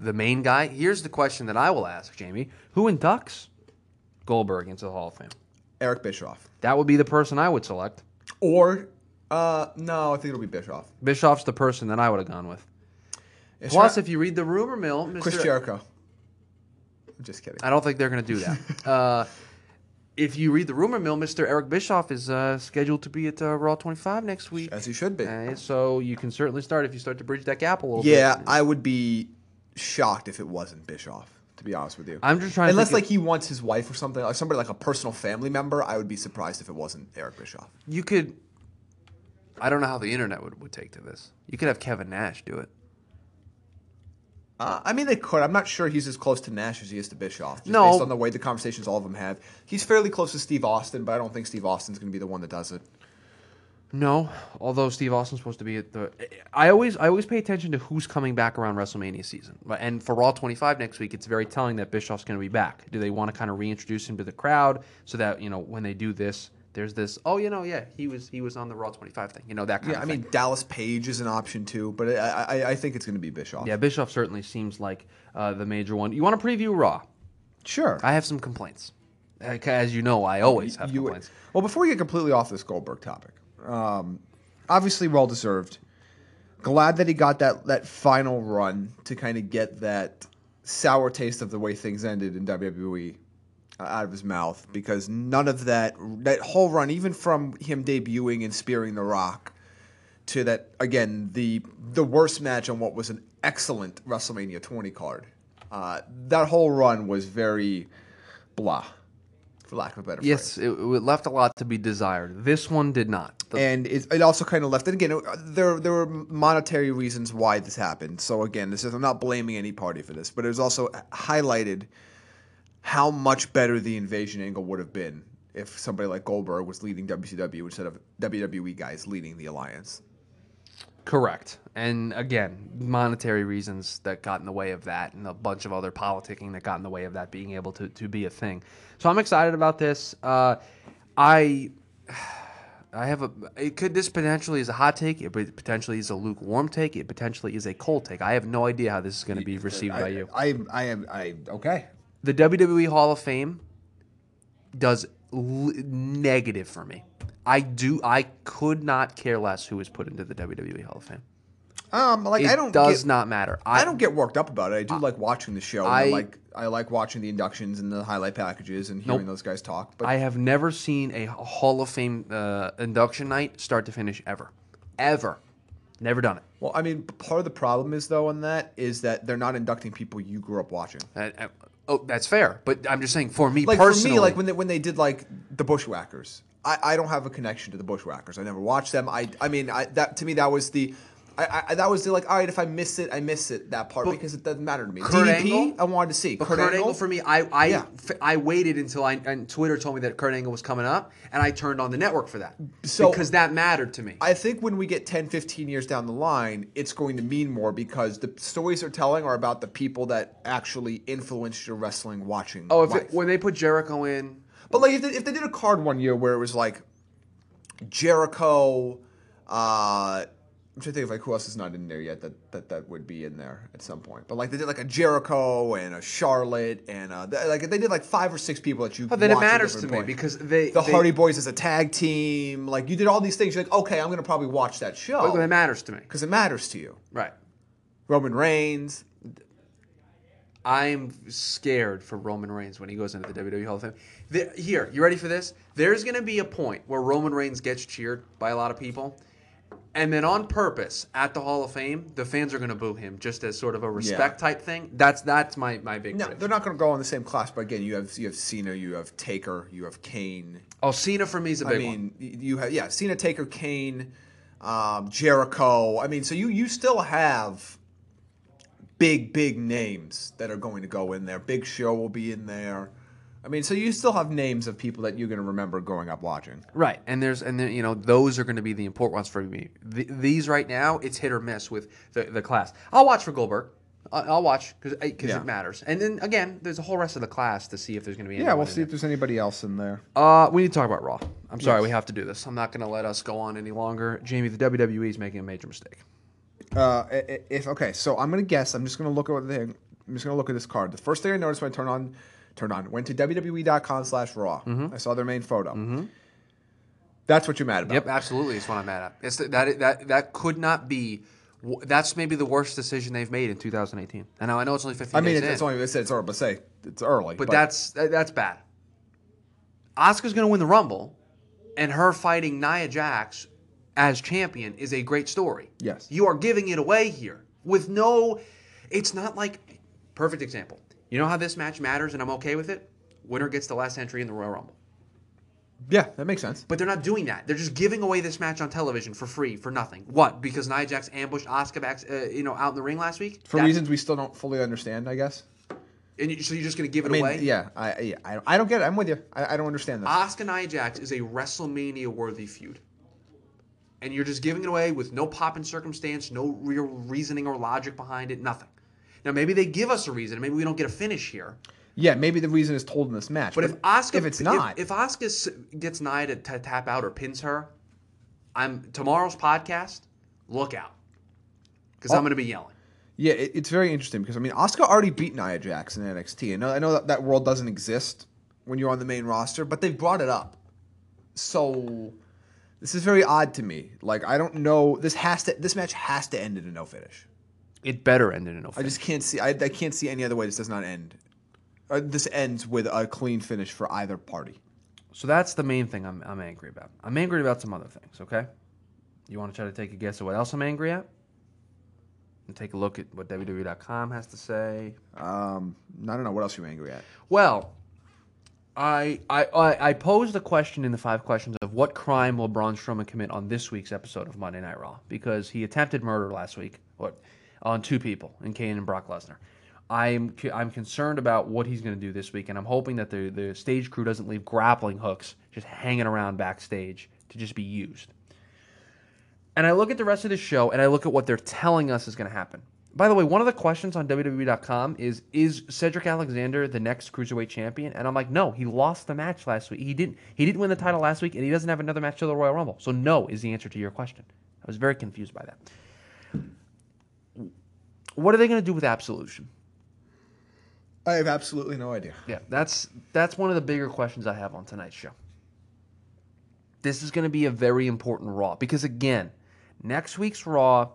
[SPEAKER 6] the main guy. Here's the question that I will ask Jamie: Who inducts Goldberg into the Hall of Fame?
[SPEAKER 7] Eric Bischoff.
[SPEAKER 6] That would be the person I would select.
[SPEAKER 7] Or uh no, I think it'll be Bischoff.
[SPEAKER 6] Bischoff's the person that I would have gone with.
[SPEAKER 7] It's
[SPEAKER 6] Plus,
[SPEAKER 7] not-
[SPEAKER 6] if you read the rumor mill, Mr.
[SPEAKER 7] Chris Jericho. I'm just kidding.
[SPEAKER 6] I don't think they're going to do that. uh, if you read the rumor mill, Mr. Eric Bischoff is uh, scheduled to be at uh, Raw 25 next week.
[SPEAKER 7] As he should be.
[SPEAKER 6] Uh, so you can certainly start if you start to bridge that gap a little
[SPEAKER 7] Yeah,
[SPEAKER 6] bit.
[SPEAKER 7] I would be shocked if it wasn't Bischoff. To be honest with you,
[SPEAKER 6] I'm just trying
[SPEAKER 7] Unless like he wants his wife or something, like somebody like a personal family member, I would be surprised if it wasn't Eric Bischoff.
[SPEAKER 6] You could. I don't know how the internet would, would take to this. You could have Kevin Nash do it.
[SPEAKER 7] Uh, I mean, they could. I'm not sure he's as close to Nash as he is to Bischoff. Just
[SPEAKER 6] No.
[SPEAKER 7] based on the way the conversations all of them have. He's fairly close to Steve Austin, but I don't think Steve Austin's going to be the one that does it.
[SPEAKER 6] No, although Steve Austin's supposed to be at the. I always I always pay attention to who's coming back around WrestleMania season. And for Raw 25 next week, it's very telling that Bischoff's going to be back. Do they want to kind of reintroduce him to the crowd so that you know when they do this, there's this. Oh, you know, yeah, he was he was on the Raw 25 thing. You know that kind of thing.
[SPEAKER 7] Yeah,
[SPEAKER 6] of
[SPEAKER 7] I
[SPEAKER 6] thing.
[SPEAKER 7] mean Dallas Page is an option too, but I, I, I think it's going to be Bischoff.
[SPEAKER 6] yeah, Bischoff certainly seems like uh, the major one. You want to preview Raw?
[SPEAKER 7] sure.
[SPEAKER 6] I have some complaints. As you know, I always have
[SPEAKER 7] You-
[SPEAKER 6] complaints.
[SPEAKER 7] well, before we get completely off this Goldberg topic, um, obviously well deserved. Glad that he got that that final run to kind of get that sour taste of the way things ended in WWE uh, out of his mouth because none of that that whole run, even from him debuting and spearing The Rock, to that again the the worst match on what was an excellent WrestleMania 20 card. Uh, that whole run was very blah. For lack of a better
[SPEAKER 6] Yes,
[SPEAKER 7] phrase.
[SPEAKER 6] it, it left a lot to be desired. This one did not. The-
[SPEAKER 7] and it, it also kind of left. And again, it- there there were monetary reasons why this happened. So again, this is I'm not blaming any party for this, but it was also highlighted how much better the invasion angle would have been if somebody like Goldberg was leading WCW instead of WWE guys leading the alliance.
[SPEAKER 6] Correct. And again, monetary reasons that got in the way of that, and a bunch of other politicking that got in the way of that being able to, to be a thing. So I'm excited about this. Uh, I. I have a. It could this potentially is a hot take. It potentially is a lukewarm take. It potentially is a cold take. I have no idea how this is going to be received by you.
[SPEAKER 7] I I am I okay.
[SPEAKER 6] the WWE Hall of Fame does negative for me. I do. I could not care less who is put into the WWE Hall of Fame.
[SPEAKER 7] Um, like
[SPEAKER 6] It
[SPEAKER 7] I don't
[SPEAKER 6] does
[SPEAKER 7] get,
[SPEAKER 6] not matter.
[SPEAKER 7] I, don't get worked up about it. I do like watching the show. I,
[SPEAKER 6] I-
[SPEAKER 7] like I like watching the inductions and the highlight packages and hearing
[SPEAKER 6] Nope.
[SPEAKER 7] those guys talk. But
[SPEAKER 6] I have never seen a Hall of Fame uh, induction night start to finish ever, ever. Never done it.
[SPEAKER 7] well, I mean, part of the problem is though on that is that they're not inducting people you grew up watching.
[SPEAKER 6] Uh, uh, oh, that's fair. But I'm just saying, for me
[SPEAKER 7] Like
[SPEAKER 6] personally,
[SPEAKER 7] for me, like when they when they did like the Bushwhackers, I, I don't have a connection to the Bushwhackers. I never watched them. I I mean I, that to me that was the. I, I, that was the like all right if I miss it I miss it that part because it doesn't matter to me.
[SPEAKER 6] Kurt
[SPEAKER 7] DDP
[SPEAKER 6] Angle?
[SPEAKER 7] I wanted to see
[SPEAKER 6] But Kurt, Angle, for me, I I,
[SPEAKER 7] Yeah.
[SPEAKER 6] f- I waited until I and Twitter told me that Kurt Angle was coming up, and I turned on the network for that
[SPEAKER 7] So-
[SPEAKER 6] because that mattered to me.
[SPEAKER 7] I think when we get 10, 15 years down the line, it's going to mean more because the stories they're telling are about the people that actually influenced your wrestling watching.
[SPEAKER 6] oh, if it, when they put Jericho in,
[SPEAKER 7] but like if they, if they did a card one year where it was like Jericho, uh, I'm trying to think of like who else is not in there yet that, that that would be in there at some point. But like they did like a Jericho and a Charlotte and uh, th- like they did like five or six people that you.
[SPEAKER 6] but then it matters to me
[SPEAKER 7] points.
[SPEAKER 6] because they
[SPEAKER 7] the
[SPEAKER 6] they,
[SPEAKER 7] Hardy Boys as a tag team, like you did all these things. You're like, okay, I'm gonna probably watch that show
[SPEAKER 6] But it matters to me,
[SPEAKER 7] because it matters to you.
[SPEAKER 6] right?
[SPEAKER 7] Roman Reigns.
[SPEAKER 6] I'm scared for Roman Reigns when he goes into the WWE Hall of Fame. There, here, you ready for this? There's going to be a point where Roman Reigns gets cheered by a lot of people, and then on purpose at the Hall of Fame, the fans are going to boo him just as sort of a respect type thing. That's that's my my big.
[SPEAKER 7] No,
[SPEAKER 6] prediction.
[SPEAKER 7] they're not going to go in the same class. But again, you have you have Cena, you have Taker, you have Kane.
[SPEAKER 6] Oh, Cena for me is a
[SPEAKER 7] I
[SPEAKER 6] big
[SPEAKER 7] mean,
[SPEAKER 6] one.
[SPEAKER 7] you have yeah, Cena, Taker, Kane, um, Jericho. I mean, so you you still have big big names that are going to go in there. Big Show will be in there. I mean, so you still have names of people that you're going to remember growing up watching.
[SPEAKER 6] Right, and there's and then, you know those are going to be the important ones for me. Th these right now, it's hit or miss with the, the class. I'll watch for Goldberg. I'll watch because
[SPEAKER 7] Yeah.
[SPEAKER 6] it matters. And then again, there's a whole rest of the class to see if there's going to be.
[SPEAKER 7] Yeah, we'll see if there's anybody else in there.
[SPEAKER 6] Uh, we need to talk about Raw. I'm sorry, we have to do this. I'm not going to let us go on any longer. Jamie, the WWE is making a major mistake.
[SPEAKER 7] Uh, if okay, so I'm gonna guess. I'm just gonna look at they, I'm just gonna look at this card. The first thing I noticed when I turned on, turned on, went to WWE.com slash Raw. Mm-hmm. I saw their main photo. Mm-hmm. That's what you're mad about.
[SPEAKER 6] Yep, absolutely. It's what I'm mad at. It's th- that that that could not be. That's maybe the worst decision they've made in 2018. And now I know it's only 15
[SPEAKER 7] I mean, it's, it's only it's, it's early, but say it's early.
[SPEAKER 6] but that's that, that's bad. Asuka's going to win the Rumble, and her fighting Nia Jax as champion is a great story.
[SPEAKER 7] Yes.
[SPEAKER 6] you are giving it away here with no. It's not like perfect example. You know how this match matters, and I'm okay with it. Winner gets the last entry in the Royal Rumble.
[SPEAKER 7] yeah, that makes sense.
[SPEAKER 6] But they're not doing that. They're just giving away this match on television for free, for nothing. What? Because Nia Jax ambushed Asuka back, uh, you know, out in the ring last week.
[SPEAKER 7] For
[SPEAKER 6] That-
[SPEAKER 7] reasons we still don't fully understand, I guess.
[SPEAKER 6] and you, so you're just going to give it
[SPEAKER 7] I mean,
[SPEAKER 6] away?
[SPEAKER 7] yeah, I, yeah, I, I don't get it. I'm with you. I, I don't understand this.
[SPEAKER 6] Asuka Nia Jax is a WrestleMania worthy feud. And you're just giving it away with no pop and circumstance, no real reasoning or logic behind it, nothing. Now maybe they give us a reason, maybe we don't get a finish here.
[SPEAKER 7] yeah, maybe the reason is told in this match.
[SPEAKER 6] But if Asuka,
[SPEAKER 7] if it's not,
[SPEAKER 6] if, if Asuka gets Nia to, to tap out or pins her, I'm tomorrow's podcast. Look out, because
[SPEAKER 7] Oh.
[SPEAKER 6] I'm going to be yelling.
[SPEAKER 7] Yeah, it, it's very interesting because I mean, Asuka already beat Nia Jax in NXT. I know, I know that that world doesn't exist when you're on the main roster, but they've brought it up. So this is very odd to me. Like I don't know. This has to. This match has to end in a no finish.
[SPEAKER 6] It better end in an no
[SPEAKER 7] I just can't see. I, I can't see any other way this does not end. Uh, this ends with a clean finish for either party.
[SPEAKER 6] So that's the main thing I'm, I'm angry about. I'm angry about some other things, okay? You want to try to take a guess at what else I'm angry at? And take a look at what WWE.com has to say.
[SPEAKER 7] Um, I don't know what else you're angry at.
[SPEAKER 6] Well, I, I I posed a question in the five questions of what crime will Braun Strowman commit on this week's episode of Monday Night Raw because he attempted murder last week, what, on two people, in Kane and Brock Lesnar. I'm I'm concerned about what he's going to do this week, and I'm hoping that the the stage crew doesn't leave grappling hooks just hanging around backstage to just be used. And I look at the rest of the show, and I look at what they're telling us is going to happen. By the way, one of the questions on WWE.com is Is Cedric Alexander the next cruiserweight champion? And I'm like, no, he lost the match last week. He didn't. He didn't win the title last week, and he doesn't have another match to the Royal Rumble. So no is the answer to your question. I was very confused by that. What are they going to do with Absolution?
[SPEAKER 7] I have absolutely no idea.
[SPEAKER 6] Yeah, that's that's one of the bigger questions I have on tonight's show. This is going to be a very important Raw because again, next week's Raw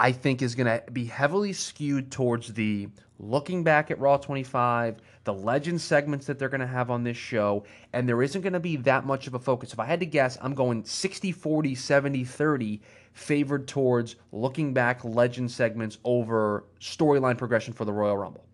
[SPEAKER 6] I think is going to be heavily skewed towards the looking back at Raw 25, the legend segments that they're going to have on this show, and there isn't going to be that much of a focus. If I had to guess, I'm going 60 40, 70 30 favored towards looking back legend segments over storyline progression for the Royal Rumble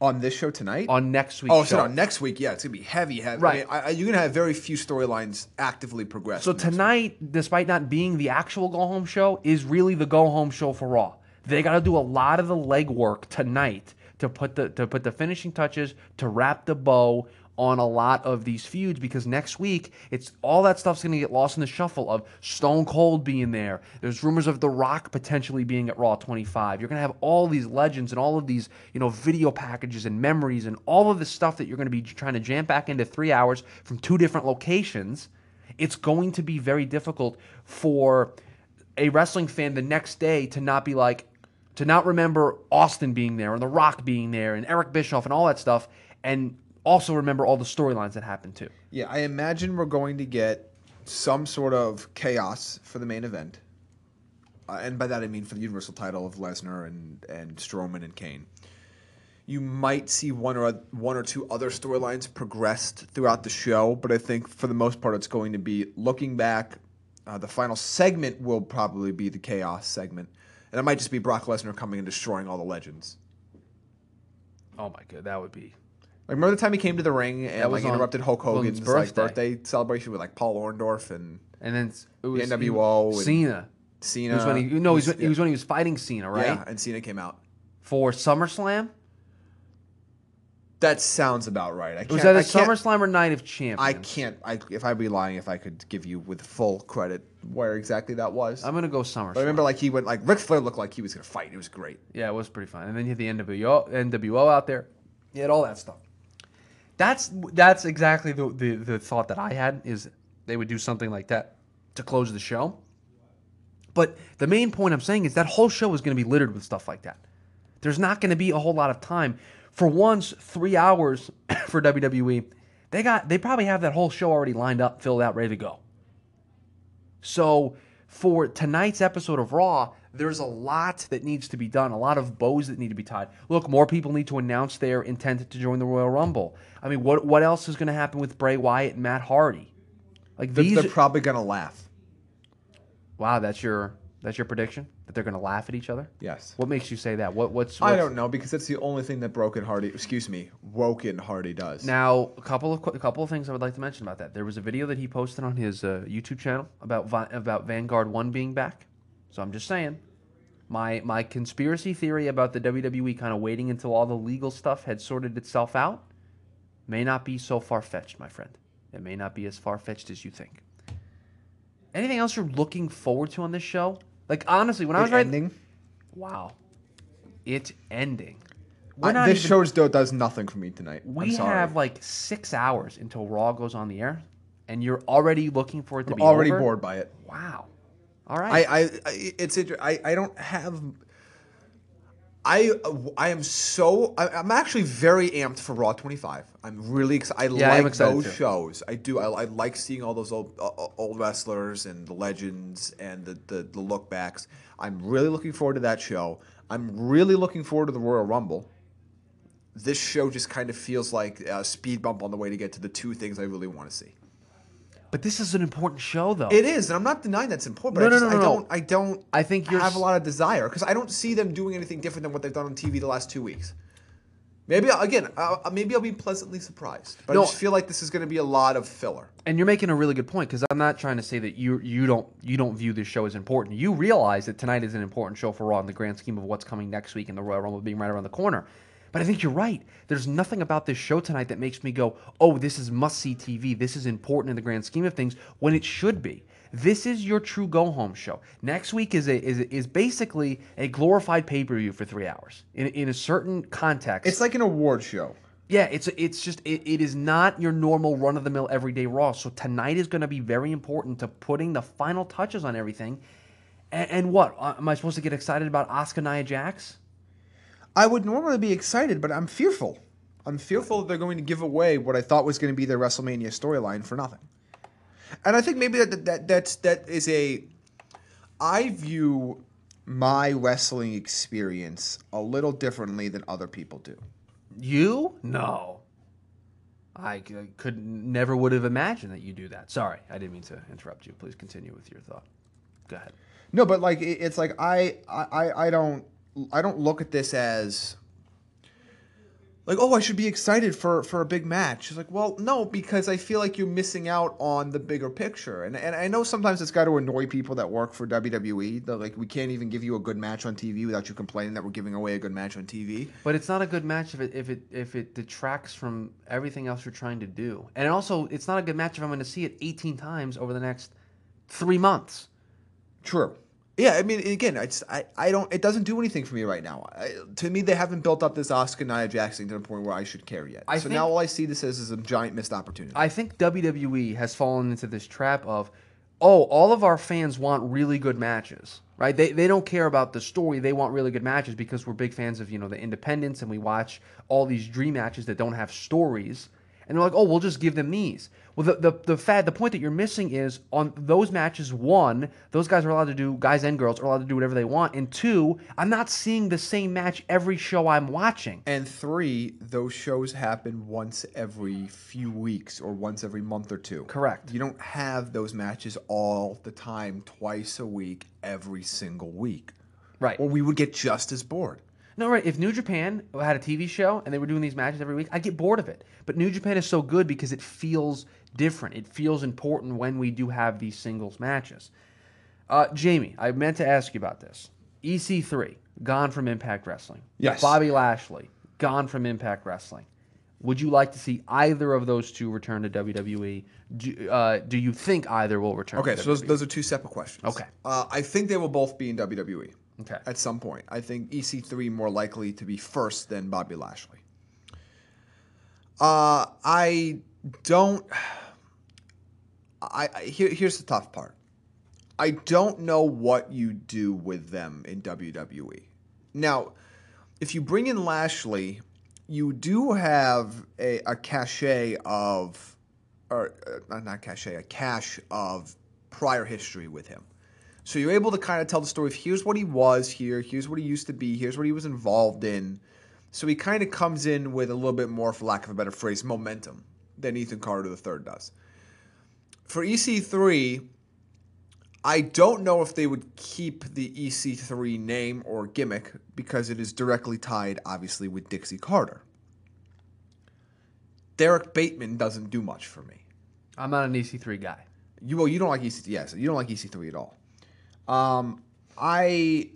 [SPEAKER 7] On this show tonight?
[SPEAKER 6] on next week's
[SPEAKER 7] oh, so on next week, yeah, it's gonna be heavy, heavy.
[SPEAKER 6] Right.
[SPEAKER 7] I mean, I, you're gonna have very few storylines actively progress.
[SPEAKER 6] So
[SPEAKER 7] next week.
[SPEAKER 6] tonight, despite not being the actual go home show, is really the go home show for Raw. They got to do a lot of the legwork tonight to put the to put the finishing touches to wrap the bow on a lot of these feuds because next week it's all that stuff's going to get lost in the shuffle of Stone Cold being there. There's rumors of The Rock potentially being at Raw 25. You're going to have all these legends and all of these, you know, video packages and memories and all of the stuff that you're going to be trying to jam back into 3 hours from two different locations. It's going to be very difficult for a wrestling fan the next day to not be like to not remember Austin being there and The Rock being there and Eric Bischoff and all that stuff and also remember all the storylines that happened too.
[SPEAKER 7] Yeah, I imagine we're going to get some sort of chaos for the main event. Uh, and by that I mean for the Universal title of Lesnar and, and Strowman and Kane. You might see one or one or two other storylines progressed throughout the show, but I think for the most part it's going to be looking back. Uh, the final segment will probably be the chaos segment, and it might just be Brock Lesnar coming and destroying all the legends.
[SPEAKER 6] Oh my god, that would be
[SPEAKER 7] Like remember the time he came to the ring and
[SPEAKER 6] was
[SPEAKER 7] like
[SPEAKER 6] on
[SPEAKER 7] interrupted Hulk
[SPEAKER 6] Hogan's
[SPEAKER 7] Hogan's like
[SPEAKER 6] birthday.
[SPEAKER 7] birthday celebration with like Paul Orndorff and
[SPEAKER 6] and then it was
[SPEAKER 7] NWO and
[SPEAKER 6] Cena.
[SPEAKER 7] Cena.
[SPEAKER 6] It was when he no, he was, he was when he was fighting Cena, right?
[SPEAKER 7] Yeah, and Cena came out.
[SPEAKER 6] For SummerSlam?
[SPEAKER 7] That sounds about right. I can't,
[SPEAKER 6] Was that a
[SPEAKER 7] I can't-
[SPEAKER 6] SummerSlam or Night of Champions?
[SPEAKER 7] I can't. I, if I'd be lying, if I could give you with full credit where exactly that was.
[SPEAKER 6] I'm gonna go SummerSlam.
[SPEAKER 7] but I remember, like he went, like Ric Flair looked like he was gonna fight. It was great.
[SPEAKER 6] Yeah, it was pretty fun. And then you had the NWO, NWO out there. You had all that stuff. That's that's exactly the, the the thought that I had is they would do something like that to close the show. But the main point I'm saying is that whole show is going to be littered with stuff like that. There's not going to be a whole lot of time. For once, three hours for WWE, they got they probably have that whole show already lined up, filled out, ready to go. So for tonight's episode of Raw, there's a lot that needs to be done, a lot of bows that need to be tied. Look, more people need to announce their intent to join the Royal Rumble. I mean, what what else is going to happen with Bray Wyatt and Matt Hardy? Like
[SPEAKER 7] They're,
[SPEAKER 6] these,
[SPEAKER 7] they're probably gonna laugh.
[SPEAKER 6] wow, that's your that's your prediction that they're going to laugh at each other.
[SPEAKER 7] Yes.
[SPEAKER 6] What makes you say that? What what's,
[SPEAKER 7] I don't know because that's the only thing that Broken Hardy, excuse me, Woken Hardy does.
[SPEAKER 6] Now, a couple of a couple of things I would like to mention about that. There was a video that he posted on his uh, YouTube channel about about Vanguard One being back. So I'm just saying, my my conspiracy theory about the WWE kind of waiting until all the legal stuff had sorted itself out may not be so far fetched, my friend. It may not be as far fetched as you think. Anything else you're looking forward to on this show? Like honestly, when I was
[SPEAKER 7] It
[SPEAKER 6] writing,
[SPEAKER 7] ending.
[SPEAKER 6] wow, it ending.
[SPEAKER 7] I- this
[SPEAKER 6] even-
[SPEAKER 7] show still does nothing for me tonight.
[SPEAKER 6] We have like six hours until Raw goes on the air, and you're already looking for it to
[SPEAKER 7] I'm
[SPEAKER 6] be
[SPEAKER 7] already
[SPEAKER 6] over?
[SPEAKER 7] bored by it.
[SPEAKER 6] Wow. All right.
[SPEAKER 7] I, I, I it's inter- I, I don't have. I, I am so I, I'm actually very amped for Raw 25. I'm really excited. I
[SPEAKER 6] Yeah, I am
[SPEAKER 7] like
[SPEAKER 6] excited
[SPEAKER 7] those
[SPEAKER 6] too.
[SPEAKER 7] shows. I do. I, I like seeing all those old uh, old wrestlers and the legends and the, the the look backs. I'm really looking forward to that show. I'm really looking forward to the Royal Rumble. This show just kind of feels like a speed bump on the way to get to the two things I really want to see.
[SPEAKER 6] But this is an important show, though.
[SPEAKER 7] It is, and I'm not denying that's important. But
[SPEAKER 6] No,
[SPEAKER 7] I,
[SPEAKER 6] no,
[SPEAKER 7] just,
[SPEAKER 6] no,
[SPEAKER 7] I don't. I don't.
[SPEAKER 6] I think you're
[SPEAKER 7] have a lot of desire because I don't see them doing anything different than what they've done on TV the last two weeks. Maybe again, uh, maybe I'll be pleasantly surprised. But
[SPEAKER 6] No.
[SPEAKER 7] I just feel like this is going to be a lot of filler.
[SPEAKER 6] And you're making a really good point because I'm not trying to say that you you don't you don't view this show as important. You realize that tonight is an important show for Raw in the grand scheme of what's coming next week and the Royal Rumble being right around the corner. But I think you're right. There's nothing about this show tonight that makes me go, "Oh, this is must see TV. This is important in the grand scheme of things." When it should be. This is your true go home show. Next week is a is is basically a glorified pay per view for three hours in in a certain context.
[SPEAKER 7] It's like an award show.
[SPEAKER 6] Yeah, it's it's just it, it is not your normal run of the mill everyday Raw. So tonight is going to be very important to putting the final touches on everything. And, and what uh, am I supposed to get excited about? Asuka Nia Jax?
[SPEAKER 7] I would normally be excited, but I'm fearful. I'm fearful that they're going to give away what I thought was going to be their WrestleMania storyline for nothing. And I think maybe that, that that's that is a. I view my wrestling experience a little differently than other people do.
[SPEAKER 6] You? No. I could never would have imagined that you do that. Sorry, I didn't mean to interrupt you. Please continue with your thought. Go ahead.
[SPEAKER 7] No, but like it's like I I I don't I don't look at this as like oh I should be excited for for a big match. It's like well no because I feel like you're missing out on the bigger picture. And and I know sometimes it's got to annoy people that work for WWE. That like we can't even give you a good match on TV without you complaining that we're giving away a good match on TV.
[SPEAKER 6] But it's not a good match if it if it if it detracts from everything else you're trying to do. And also, it's not a good match if I'm going to see it 18 times over the next three months.
[SPEAKER 7] True. Yeah, I mean, again, it's I, I don't. It doesn't do anything for me right now. I, to me, they haven't built up this Asuka Nia Jackson to the point where I should care yet.
[SPEAKER 6] I
[SPEAKER 7] so
[SPEAKER 6] think-
[SPEAKER 7] now all I see this as is a giant missed opportunity.
[SPEAKER 6] I think WWE has fallen into this trap of, oh, all of our fans want really good matches, right? They, they don't care about the story. They want really good matches because we're big fans of, you know, the independents and we watch all these dream matches that don't have stories. And they're like, oh, we'll just give them these. Well, the, the, the, fad, the point that you're missing is on those matches, one, those guys are allowed to do, guys and girls are allowed to do whatever they want. And two, I'm not seeing the same match every show I'm watching.
[SPEAKER 7] And three, those shows happen once every few weeks or once every month or two.
[SPEAKER 6] Correct.
[SPEAKER 7] You don't have those matches all the time, twice a week, every single week.
[SPEAKER 6] Right.
[SPEAKER 7] Or we would get just as bored.
[SPEAKER 6] No, right. If New Japan had a TV show and they were doing these matches every week, I'd get bored of it. But New Japan is so good because it feels different. It feels important when we do have these singles matches. Uh, Jamie, I meant to ask you about this. EC3, gone from Impact Wrestling.
[SPEAKER 7] Yes.
[SPEAKER 6] Bobby Lashley, gone from Impact Wrestling. Would you like to see either of those two return to WWE? Do, uh, do you think either will return?
[SPEAKER 7] Okay, so those, those are two separate questions.
[SPEAKER 6] Okay.
[SPEAKER 7] Uh, I think they will both be in WWE.
[SPEAKER 6] Okay.
[SPEAKER 7] At some point. I think EC3 more likely to be first than Bobby Lashley. Uh, I don't. I, I here, here's the tough part. I don't know what you do with them in WWE. Now, if you bring in Lashley, you do have a, a cachet of, or uh, not cachet, a cache of prior history with him. So you're able to kind of tell the story of here's what he was here, here's what he used to be, here's what he was involved in. So he kind of comes in with a little bit more, for lack of a better phrase, momentum than Ethan Carter III does. For EC3, I don't know if they would keep the EC3 name or gimmick because it is directly tied, obviously, with Dixie Carter. Derrick Bateman doesn't do much for me.
[SPEAKER 6] I'm not an EC3 guy.
[SPEAKER 7] You well, you don't like EC3. Yes, you don't like EC3 at all. Um, I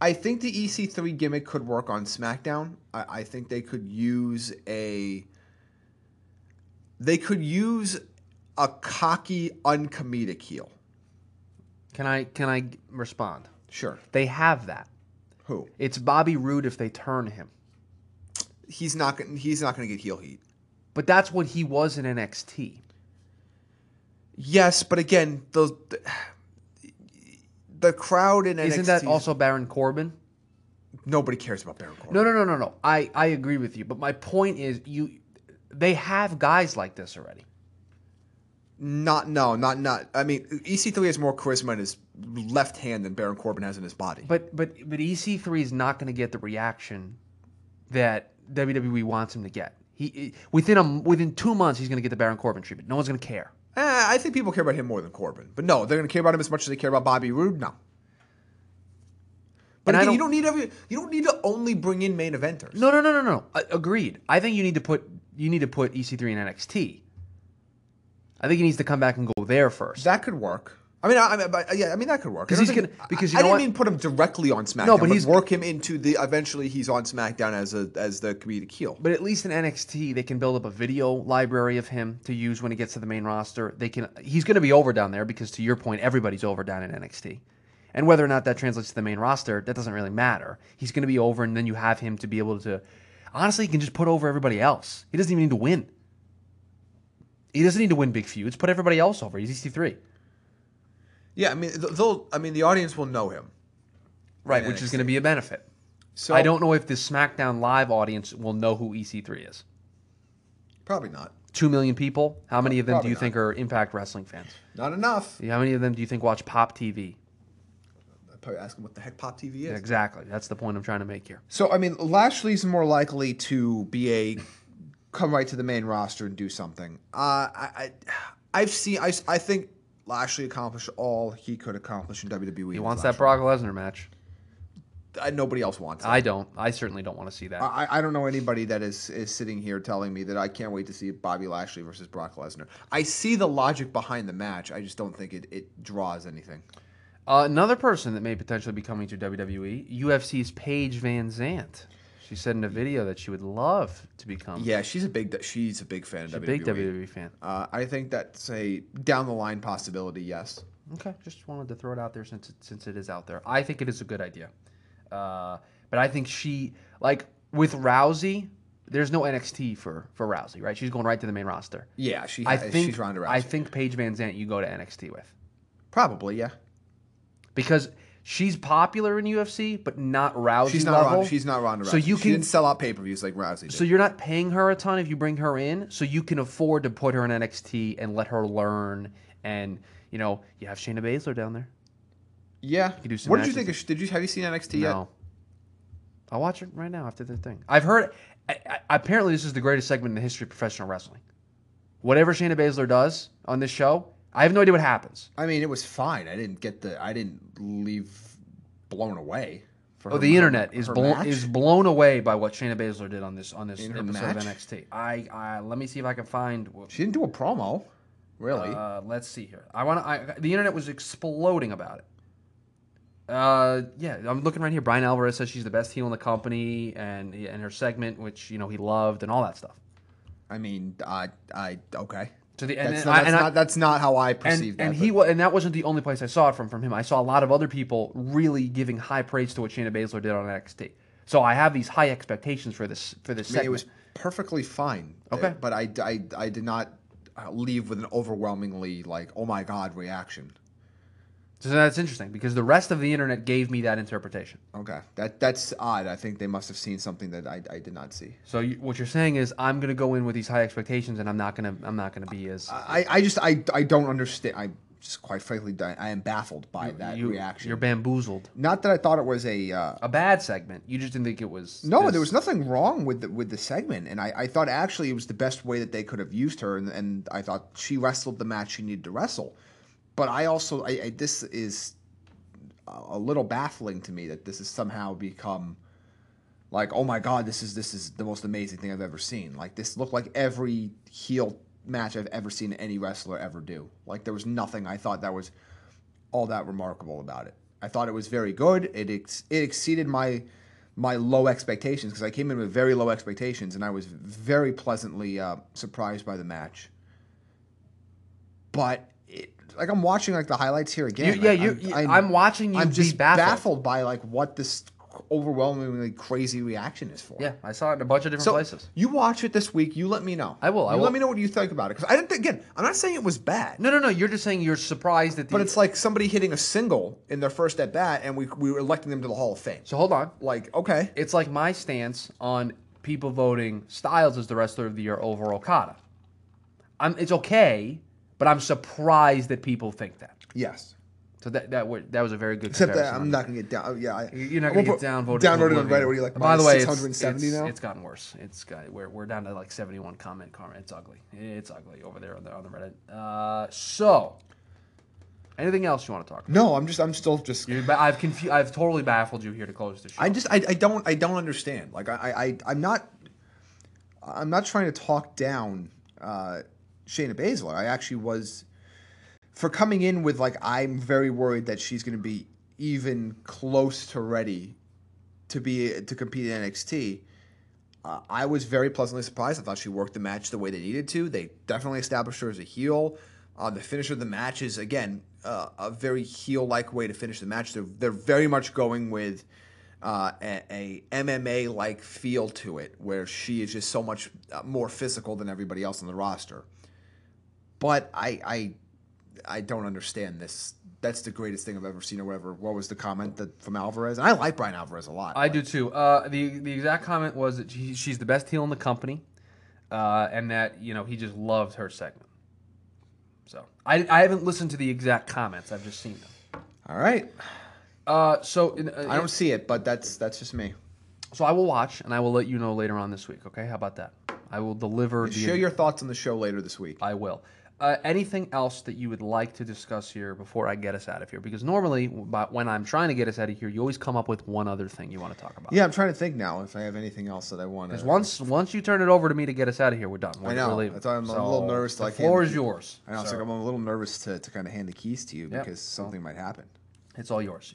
[SPEAKER 7] I think the EC3 gimmick could work on SmackDown. I, I think they could use a they could use a cocky, uncomedic heel.
[SPEAKER 6] Can I can I respond?
[SPEAKER 7] Sure.
[SPEAKER 6] They have that.
[SPEAKER 7] Who?
[SPEAKER 6] It's Bobby Roode if they turn him.
[SPEAKER 7] He's not. gonna- He's not going to get heel heat.
[SPEAKER 6] But that's what he was in NXT.
[SPEAKER 7] Yes, but again, the the, the crowd in NXT.
[SPEAKER 6] Isn't that also Baron Corbin?
[SPEAKER 7] nobody cares about Baron Corbin?
[SPEAKER 6] No, no, no, no, no. I, I agree with you. But my point is you they have guys like this already.
[SPEAKER 7] Not no, not not. I mean, EC3 has more charisma in his left hand than Baron Corbin has in his body.
[SPEAKER 6] But but but EC3 is not going to get the reaction that WWE wants him to get. He within a within 2 months he's going to get the Baron Corbin treatment. No one's going to care.
[SPEAKER 7] Eh, I think people care about him more than Corbin. But no, they're going to care about him as much as they care about Bobby Roode. No. But again, you
[SPEAKER 6] don't-
[SPEAKER 7] don't need every. You don't need to only bring in main eventers.
[SPEAKER 6] No, no, no, no, no. A- agreed. I think you need to put you need to put EC3 in NXT. I think he needs to come back and go there first.
[SPEAKER 7] that could work. I mean, I, I mean, but, uh, yeah, I mean that could work.
[SPEAKER 6] 'Cause
[SPEAKER 7] I don't
[SPEAKER 6] he's
[SPEAKER 7] think-
[SPEAKER 6] gonna- because you
[SPEAKER 7] I,
[SPEAKER 6] know
[SPEAKER 7] I
[SPEAKER 6] what?
[SPEAKER 7] didn't mean put him directly on SmackDown.
[SPEAKER 6] No, but
[SPEAKER 7] but
[SPEAKER 6] he's-
[SPEAKER 7] work him into the. Eventually, he's on SmackDown as a as the comedic heel.
[SPEAKER 6] But at least in NXT, they can build up a video library of him to use when he gets to the main roster. They can. He's going to be over down there because, to your point, everybody's over down in NXT. And whether or not that translates to the main roster, that doesn't really matter. He's going to be over, and then you have him to be able to. Honestly, he can just put over everybody else. He doesn't even need to win. He doesn't need to win big feuds. Put everybody else over. He's EC3,
[SPEAKER 7] Yeah, I mean, th- they'll. I mean, the audience will know him.
[SPEAKER 6] right? Which is going to be a benefit.
[SPEAKER 7] So
[SPEAKER 6] I don't know if the SmackDown Live audience will know who EC3 is.
[SPEAKER 7] Probably not.
[SPEAKER 6] Two million people. How many of them do you
[SPEAKER 7] not.
[SPEAKER 6] think are Impact Wrestling fans?
[SPEAKER 7] Not enough.
[SPEAKER 6] How many of them do you think watch Pop TV?
[SPEAKER 7] I'd probably ask him what the heck Pop TV is.
[SPEAKER 6] Yeah, exactly. That's the point I'm trying to make here.
[SPEAKER 7] So I mean, Lashley's more likely to be a come right to the main roster and do something. Uh, I, I I've seen. I, I think Lashley accomplished all he could accomplish in WWE.
[SPEAKER 6] He wants that Brock Lesnar match.
[SPEAKER 7] I, nobody else wants. It.
[SPEAKER 6] I don't. I certainly don't want to see that.
[SPEAKER 7] I, I don't know anybody that is is sitting here telling me that I can't wait to see Bobby Lashley versus Brock Lesnar. I see the logic behind the match. I just don't think it, it draws anything.
[SPEAKER 6] Uh, another person that may potentially be coming to WWE, UFC's Paige VanZant. She said in a video that she would love to become
[SPEAKER 7] Yeah, she's a big she's a big fan of
[SPEAKER 6] a
[SPEAKER 7] WWE.
[SPEAKER 6] big WWE fan.
[SPEAKER 7] Uh, I think that's a down the line possibility. Yes.
[SPEAKER 6] Okay, just wanted to throw it out there since it, since it is out there. I think it is a good idea, uh, but I think she like with Rousey. There's no NXT for for Rousey, right? She's going right to the main roster.
[SPEAKER 7] Yeah, she.
[SPEAKER 6] I think
[SPEAKER 7] she's Ronda Rousey.
[SPEAKER 6] I think Paige VanZant you go to NXT with
[SPEAKER 7] probably yeah.
[SPEAKER 6] because she's popular in UFC, but not Rousey
[SPEAKER 7] She's not.
[SPEAKER 6] level.
[SPEAKER 7] Ronda, she's not Ronda Rousey.
[SPEAKER 6] So you
[SPEAKER 7] she
[SPEAKER 6] can
[SPEAKER 7] didn't sell out pay per views like Rousey did.
[SPEAKER 6] So you're not paying her a ton if you bring her in, so you can afford to put her in NXT and let her learn. And you know, you have Shayna Baszler down there.
[SPEAKER 7] yeah.
[SPEAKER 6] can do some
[SPEAKER 7] what did you think? Of, did you have you seen NXT yet?
[SPEAKER 6] No, I'll watch it right now after the thing. I've heard. I, I, apparently, this is the greatest segment in the history of professional wrestling. Whatever Shayna Baszler does on this show, I have no idea what happens.
[SPEAKER 7] I mean, it was fine. I didn't get the. I didn't leave blown away.
[SPEAKER 6] Oh,
[SPEAKER 7] her-
[SPEAKER 6] the internet
[SPEAKER 7] her-
[SPEAKER 6] is
[SPEAKER 7] her
[SPEAKER 6] blown
[SPEAKER 7] match.
[SPEAKER 6] is blown away by what Shayna Baszler did on this on this
[SPEAKER 7] In
[SPEAKER 6] episode of? NXT. I, I let me see if I can find.
[SPEAKER 7] She didn't do a promo. Really?
[SPEAKER 6] Uh, let's see here. I want to. The internet was exploding about it. Uh, yeah, I'm looking right here. Bryan Alvarez says she's the best heel in the company, and and her segment, which you know he loved, and all that stuff.
[SPEAKER 7] I mean, I. I. Okay.
[SPEAKER 6] So the and,
[SPEAKER 7] That's,
[SPEAKER 6] and
[SPEAKER 7] not,
[SPEAKER 6] I-
[SPEAKER 7] that's,
[SPEAKER 6] and I-
[SPEAKER 7] not, that's not how I
[SPEAKER 6] and,
[SPEAKER 7] perceived that.
[SPEAKER 6] and he
[SPEAKER 7] but-
[SPEAKER 6] and that wasn't the only place I saw it from from him. I saw a lot of other people really giving high praise to what Shayna Baszler did on NXT. So I have these high expectations for this for this
[SPEAKER 7] I mean,
[SPEAKER 6] segment.
[SPEAKER 7] it was perfectly fine.
[SPEAKER 6] Okay.
[SPEAKER 7] Uh, But I, I, I did not uh, leave with an overwhelmingly like, oh my god reaction.
[SPEAKER 6] So that's interesting because the rest of the internet gave me that interpretation.
[SPEAKER 7] Okay, that that's odd. I think they must have seen something that I, I did not see.
[SPEAKER 6] So you, what you're saying is I'm going to go in with these high expectations, and I'm not going to I'm not going to be as
[SPEAKER 7] I, I just I, I don't understand. I just quite frankly I am baffled by that
[SPEAKER 6] you,
[SPEAKER 7] reaction.
[SPEAKER 6] You're bamboozled.
[SPEAKER 7] not that I thought it was a. Uh,
[SPEAKER 6] A bad segment. You just didn't think it was.
[SPEAKER 7] no,
[SPEAKER 6] this-
[SPEAKER 7] there was nothing wrong with the, with the segment, and I, I thought actually it was the best way that they could have used her, and, and I thought she wrestled the match she needed to wrestle. But I also I, I this is a little baffling to me that this has somehow become like oh my god this is this is the most amazing thing I've ever seen. Like this looked like every heel match I've ever seen any wrestler ever do. Like there was nothing I thought that was all that remarkable about it. I thought it was very good. It ex- it exceeded my my low expectations because I came in with very low expectations and I was very pleasantly uh, surprised by the match. But like I'm watching like the highlights here again.
[SPEAKER 6] You- yeah,
[SPEAKER 7] like,
[SPEAKER 6] you-
[SPEAKER 7] I'm-
[SPEAKER 6] you-
[SPEAKER 7] I'm,
[SPEAKER 6] I'm watching you
[SPEAKER 7] I'm
[SPEAKER 6] be
[SPEAKER 7] just
[SPEAKER 6] baffled.
[SPEAKER 7] by like what this overwhelmingly crazy reaction is for.
[SPEAKER 6] Yeah, I saw it in a bunch of different
[SPEAKER 7] So
[SPEAKER 6] places.
[SPEAKER 7] you watch it this week. You let me know.
[SPEAKER 6] I will, I will.
[SPEAKER 7] let me know what you think about it because I didn't. Think, again, I'm not saying it was bad.
[SPEAKER 6] No, no, no. You're just saying you're surprised that. The,
[SPEAKER 7] But it's like somebody hitting a single in their first at bat, and we we were electing them to the Hall of Fame.
[SPEAKER 6] so. Hold on.
[SPEAKER 7] Like, okay,
[SPEAKER 6] It's like my stance on people voting Styles as the wrestler of the year over Okada. I'm. It's okay, but I'm surprised that people think that.
[SPEAKER 7] yes.
[SPEAKER 6] So that that were, that was a very good.
[SPEAKER 7] Except that I'm not gonna get down. oh, Yeah, I,
[SPEAKER 6] You're not going to get downvoted.
[SPEAKER 7] Downvoted on. Reddit. What are you like?
[SPEAKER 6] By the way, it's-
[SPEAKER 7] 670
[SPEAKER 6] it's,
[SPEAKER 7] now.
[SPEAKER 6] It's gotten worse. It's got we're, we're down to like 71 comment comment. It's ugly. It's ugly over there on the on the Reddit. Uh, so Anything else you want to talk about?
[SPEAKER 7] No, I'm just I'm still just
[SPEAKER 6] You're I've confu- I've totally baffled you here to close the show.
[SPEAKER 7] I just I, I don't I don't understand. Like I, I I'm not I'm not trying to talk down uh, Shayna Baszler. I actually was for coming in with like I'm very worried that she's going to be even close to ready to be to compete in NXT. Uh, I was very pleasantly surprised. I thought she worked the match the way they needed to. They definitely established her as a heel. Uh, the finish of the match is again uh, a very heel-like way to finish the match. They're they're very much going with uh, a, a MMA like feel to it, where she is just so much uh, more physical than everybody else on the roster. But I I I don't understand this. That's the greatest thing I've ever seen, or whatever. What was the comment that from Alvarez? And I like Bryan Alvarez a lot.
[SPEAKER 6] I do too. Uh, the the exact comment was that she, she's the best heel in the company, uh, and that you know he just loved her segment. So I, I haven't listened to the exact comments. I've just seen them.
[SPEAKER 7] All right,
[SPEAKER 6] Uh, so in, uh,
[SPEAKER 7] I don't see it, but that's that's just me.
[SPEAKER 6] so I will watch and I will let you know later on this week. Okay, how about that? I will deliver. the
[SPEAKER 7] Share your thoughts on the show later this week.
[SPEAKER 6] I will. Uh, anything else that you would like to discuss here before I get us out of here? Because normally, when I'm trying to get us out of here, you always come up with one other thing you want to talk about.
[SPEAKER 7] Yeah, I'm trying to think now if I have anything else that I want
[SPEAKER 6] Because once once you turn it over to me to get us out of here, we're done. We're,
[SPEAKER 7] I know.
[SPEAKER 6] We're.
[SPEAKER 7] That's why I'm a little nervous to,
[SPEAKER 6] The
[SPEAKER 7] like,
[SPEAKER 6] floor is yours.
[SPEAKER 7] I know. It's like I'm a little nervous to, to kind of hand the keys to you
[SPEAKER 6] Yep.
[SPEAKER 7] because something might happen.
[SPEAKER 6] It's all yours.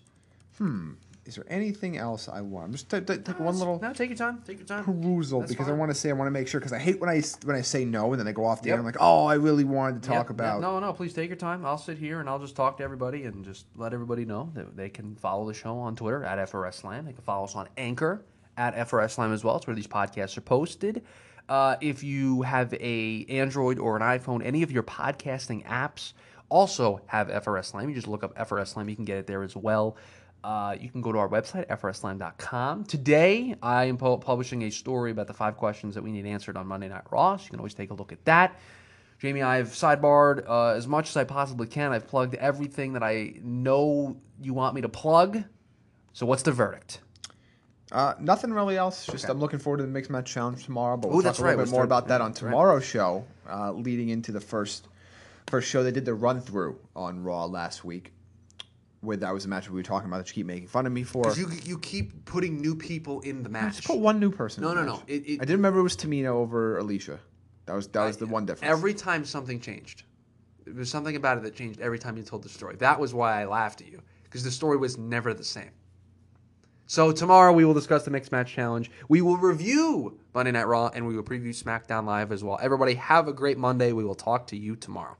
[SPEAKER 7] Is there anything else I want? I'm just t- t- take one little
[SPEAKER 6] No, take your time. Take your time.
[SPEAKER 7] perusal
[SPEAKER 6] That's
[SPEAKER 7] because I want to say I want to make sure because I hate when I when I say no and then I go off the air. I'm like, oh, I really wanted to talk
[SPEAKER 6] Yep,
[SPEAKER 7] about.
[SPEAKER 6] No, no, please take your time. I'll sit here and I'll just talk to everybody and just let everybody know that they can follow the show on Twitter at FRS Slam. They can follow us on Anchor at FRS Slam as well. It's where these podcasts are posted. Uh, if you have a Android or an iPhone, any of your podcasting apps also have FRS Slam. You just look up FRS Slam. You can get it there as well. Uh, you can go to our website, frslam.com. Today, I am pu- publishing a story about the five questions that we need answered on Monday Night Raw. So you can always take a look at that. Jamie, I've sidebarred uh, as much as I possibly can. I've plugged everything that I know you want me to plug. So, what's the verdict?
[SPEAKER 7] Uh, nothing really else. Just
[SPEAKER 6] Okay.
[SPEAKER 7] I'm looking forward to the mixed match challenge tomorrow. But we'll
[SPEAKER 6] Ooh,
[SPEAKER 7] talk a little
[SPEAKER 6] right,
[SPEAKER 7] bit more about that on
[SPEAKER 6] that's right.
[SPEAKER 7] tomorrow's show, uh, leading into the first first show. They did the run through on Raw last week. With that was a match we were talking about that you keep making fun of me for.
[SPEAKER 6] Because you, you keep putting new people in the match.
[SPEAKER 7] Just put one new person.
[SPEAKER 6] No,
[SPEAKER 7] in the
[SPEAKER 6] no, no.
[SPEAKER 7] match.
[SPEAKER 6] It- it-
[SPEAKER 7] I didn't remember it was Tamina over Alicia. That was that was the one difference.
[SPEAKER 6] Every time something changed, there was something about it that changed every time you told the story. That was why I laughed at you, because the story was never the same. So tomorrow we will discuss the mixed match challenge. We will review Monday Night Raw and we will preview SmackDown Live as well. Everybody have a great Monday. We will talk to you tomorrow.